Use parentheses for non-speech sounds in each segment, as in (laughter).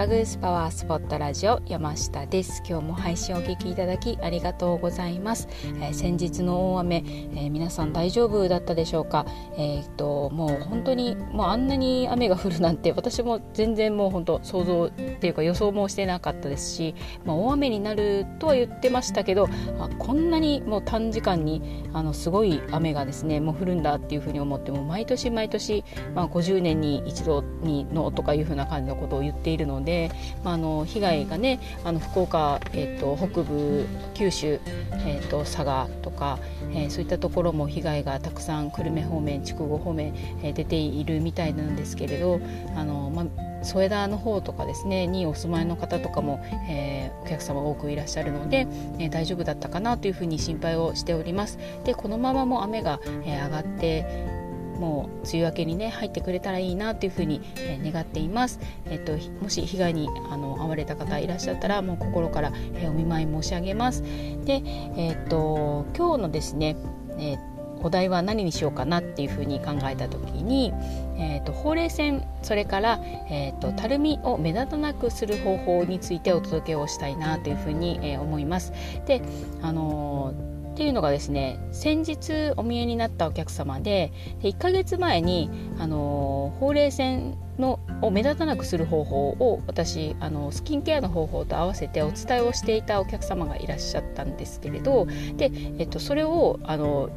バグースパワースポットラジオ山下です。今日も配信をお聞きいただきありがとうございます、えー、先日の大雨、えー、皆さん大丈夫だったでしょうか？えー、っともう本当にもうあんなに雨が降るなんて私も全然もう本当想像っていうか予想もしてなかったですし、まあ、大雨になるとは言ってましたけどあこんなにもう短時間にあのすごい雨がですねもう降るんだっていうふうに思っても毎年毎年、まあ、50年に一度にのとかいうふうな感じのことを言っているので、でまあ、あの被害がねあの福岡、えーと、北部九州、えーと、佐賀とか、えー、そういったところも被害がたくさん久留米方面筑後方面、えー、出ているみたいなんですけれどあの、まあ、添田の方とかですねにお住まいの方とかも、えー、お客様多くいらっしゃるので、えー、大丈夫だったかなというふうに心配をしております。でこのままも雨が、えー、上がってもう梅雨明けにね入ってくれたらいいなというふうに、え、願っています。えっ、ともし被害にあの遭われた方いらっしゃったらもう心から、え、お見舞い申し上げます。で、えっ、と今日のですね、えお題は何にしようかなっていうふうに考えた時に、えーと、ほうれい線それから、えーと、たるみを目立たなくする方法についてお届けをしたいなというふうに、えー、思います。で、あのーっていうのがですね先日お見えになったお客様でで1ヶ月前に、あのほうれい線のを目立たなくする方法を私あのスキンケアの方法と合わせてお伝えをしていたお客様がいらっしゃったんですけれどで、えっと、それをあの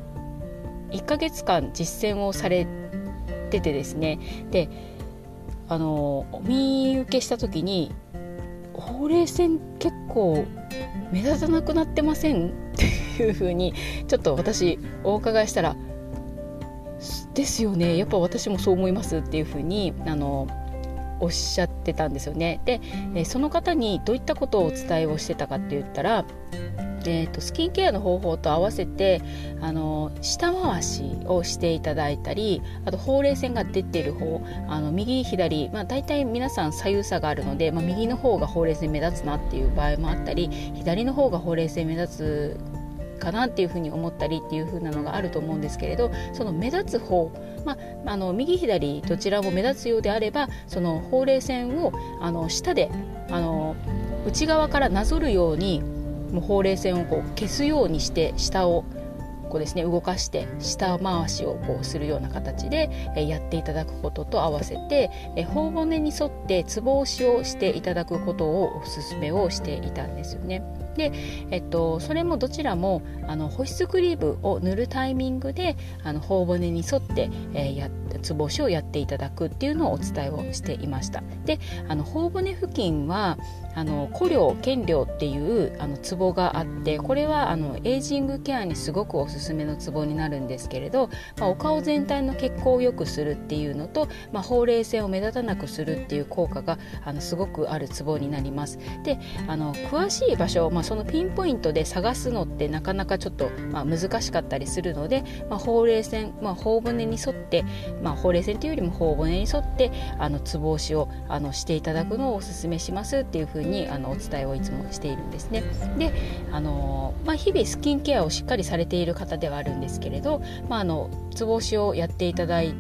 1ヶ月間実践をされててですねであのお見受けした時にほうれい線結構目立たなくなってませんっていうふうにちょっと私お伺いしたら「ですよねやっぱ私もそう思います」っていうふうにあのおっしゃってたんですよね。でその方にどういったことをお伝えをしてたかって言ったらえーと、スキンケアの方法と合わせてあの下回しをしていただいたりあとほうれい線が出てる方あの右左、まあ、大体皆さん左右差があるので、まあ、右の方がほうれい線目立つなっていう場合もあったり左の方がほうれい線目立つかなっていうふうに思ったりっていうふうなのがあると思うんですけれどその目立つ方、まあ、あの右左どちらも目立つようであればそのほうれい線をあの下であの内側からなぞるようにもうほうれい線をこう消すようにして下をこうですね動かして下回しをこうするような形で、やっていただくことと合わせて、頬骨に沿ってつぼ押しをしていただくことをお勧めをしていたんですよね。で、えっと、それもどちらもあの保湿クリームを塗るタイミングであの頬骨に沿って、えー、やつぼ押しをやっていただくっていうのをお伝えをしていましたであの頬骨付近はあの古量健量っていうあのツボがあってこれはあのエイジングケアにすごくおすすめのツボになるんですけれど、まあ、お顔全体の血行を良くするっていうのと、まあ、ほうれい線を目立たなくするっていう効果があのすごくあるツボになりますであの詳しい場所、まあ、そのピンポイントで探すのってなかなかちょっと、まあ、難しかったりするので、まあ、ほうれい線、まあ、頬骨に沿って、まあ、ほうれい線というよりも頬骨に沿ってあのつぼ押しをあのしていただくのをおすすめしますっていうふうにあのお伝えをいつもしているんですね。であの、まあ、日々スキンケアをしっかりされている方ではあるんですけれど、まあ、あのつぼ押しをやっていただい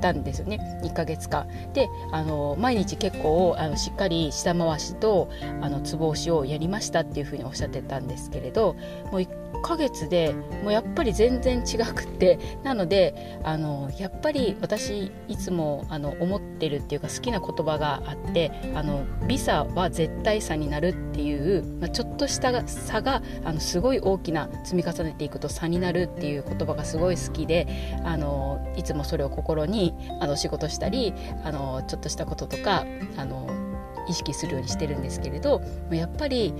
たんですよね。1ヶ月間。であの毎日結構あのしっかり下回しとあのつぼ押しをやりましたっていうふうにおっしゃってたんですけれどもう1ヶ月でもうやっぱり全然違くってなのであのやっぱり私いつもあの思ってるっていうか好きな言葉があってあの美差は絶対差になるっていう、まあ、ちょっとした差があのすごい大きな積み重ねていくと差になるっていう言葉がすごい好きであのいつもそれを心にあの仕事したりあのちょっとしたこととかあの意識するようにしてるんですけれどやっぱり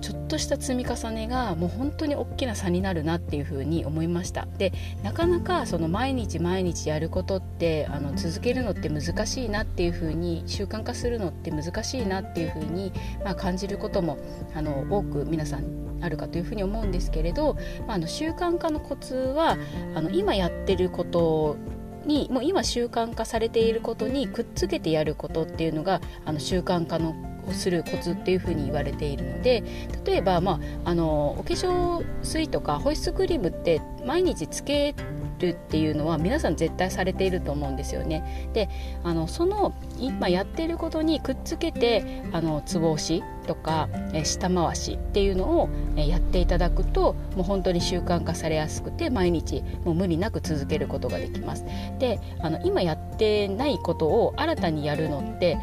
ちょっとした積み重ねがもう本当に大きな差になるなっていうふうに思いました。でなかなかその毎日毎日やることってあの続けるのって難しいなっていうふうに習慣化するのって難しいなっていうふうに、まあ、感じることもあの多く皆さんあるかというふうに思うんですけれど、まあ、あの習慣化のコツはあの今やってることにもう今習慣化されていることにくっつけてやることっていうのがあの習慣化のをするコツっていうふうに言われているので例えば、まあ、あのお化粧水とか保湿クリームって毎日つけるっていうのは皆さん絶対されていると思うんですよね。であのその今やっていることにくっつけてあのつぼ押しとか、え下回しっていうのを、えやっていただくともう本当に習慣化されやすくて毎日もう無理なく続けることができます。であの今やってないことを新たにやるのって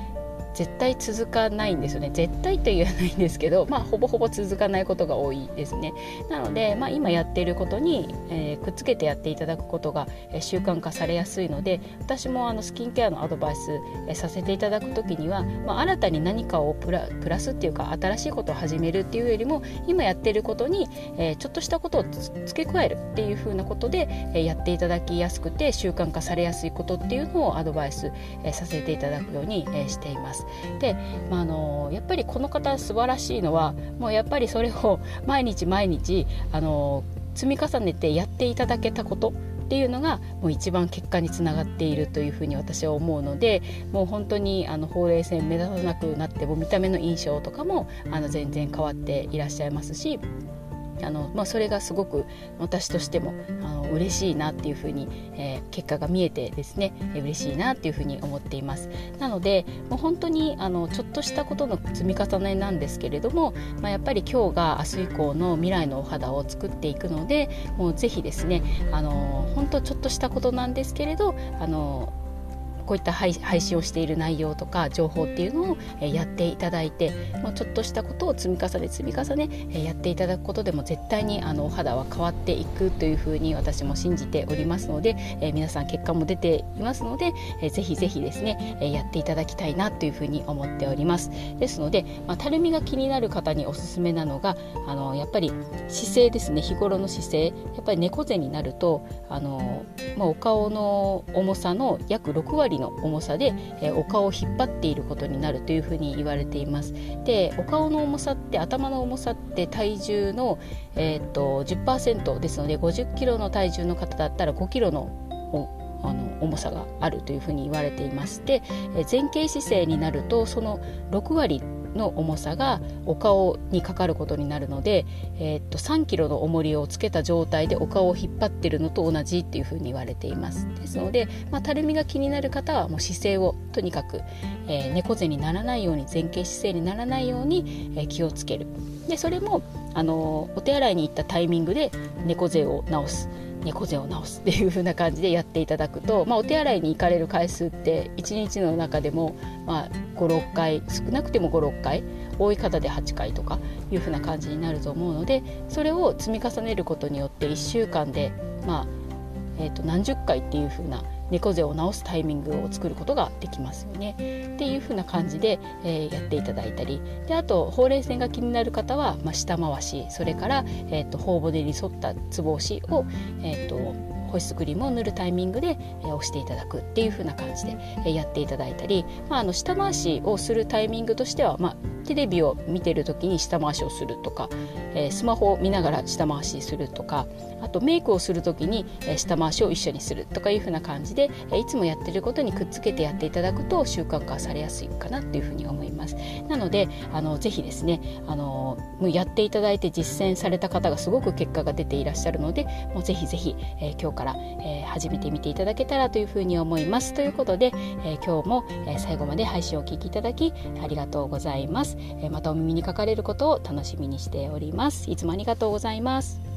絶対続かないんですよね絶対って言わないんですけど、まあ、ほぼほぼ続かないことが多いですねなので、まあ、今やっていることに、えー、くっつけてやっていただくことが、え、習慣化されやすいので私もあのスキンケアのアドバイス、え、させていただく時には、まあ、新たに何かをプラプラスっていうか新しいことを始めるっていうよりも今やっていることに、えー、ちょっとしたことを付け加えるっていうふうなことで、え、やっていただきやすくて習慣化されやすいことっていうのをアドバイス、え、させていただくように、え、しています。で、まあ、あのやっぱりこの方素晴らしいのはもうやっぱりそれを (laughs) 毎日毎日あの積み重ねてやっていただけたことっていうのがもう一番結果につながっているというふうに私は思うのでもう本当にあのほうれい線目立たなくなっても見た目の印象とかもあの全然変わっていらっしゃいますしあの、まあ、それがすごく私としてもあの嬉しいなっていうふうに、えー、結果が見えてですね、えー、嬉しいなっていうふうに思っています。なのでもう本当にあのちょっとしたことの積み重ねなんですけれども、まあ、やっぱり今日が明日以降の未来のお肌を作っていくのでもうぜひですねあの本当ちょっとしたことなんですけれどあのこういった配信をしている内容とか情報っていうのをやっていただいてもうちょっとしたことを積み重ね積み重ねやっていただくことでも絶対にあのお肌は変わっていくというふうに私も信じておりますので、え皆さん結果も出ていますので、えぜひぜひですね、えやっていただきたいなというふうに思っております。ですので、まあ、たるみが気になる方におすすめなのがあのやっぱり姿勢ですね。日頃の姿勢。やっぱり猫背になるとあの、まあ、お顔の重さの約6割の重さで、えお顔を引っ張っていることになるというふうに言われています。でお顔の重さって頭の重さって体重の、えーと、10%ですので50キロの体重の方だったら5キロのあの重さがあるというふうに言われていまして、え前傾姿勢になるとその6割の重さがお顔にかかることになるので、えー、っと3キロの重りをつけた状態でお顔を引っ張ってるのと同じっていうふうに言われています。ですので、まあ、たるみが気になる方はもう姿勢をとにかく、えー、猫背にならないように前傾姿勢にならないように、えー、気をつける。でそれもあのお手洗いに行ったタイミングで猫背を直す。猫背を直すっていう風な感じでやっていただくと、まあ、お手洗いに行かれる回数って1日の中でも、まあ、56回少なくても56回多い方で8回とかいう風な感じになると思うのでそれを積み重ねることによって1週間で、まあえー、と何十回っていう風な猫背を治すタイミングを作ることができますよね。っていう風な感じで、えー、やっていただいたりであとほうれい線が気になる方は、まあ、下回しそれから、えーと、頬骨に沿ったつぼ押しを、えーと保湿クリームを塗るタイミングで、えー、押していただくっていう風な感じで、えー、やっていただいたり、まあ、あの下回しをするタイミングとしては、まあ、テレビを見てる時に下回しをするとか、えー、スマホを見ながら下回しするとかあとメイクをする時に、えー、下回しを一緒にするとかいう風な感じで、えー、いつもやってることにくっつけてやっていただくと習慣化されやすいかなというふうに思います。なのであのぜひですねあのやっていただいて実践された方がすごく結果が出ていらっしゃるのでもうぜひぜひ、えー、から、えー、始めてみていただけたらというふうに思います。ということで、えー、今日も、え最後まで配信をお聴きいただきありがとうございます。えまたお耳にかかれることを楽しみにしております。いつもありがとうございます。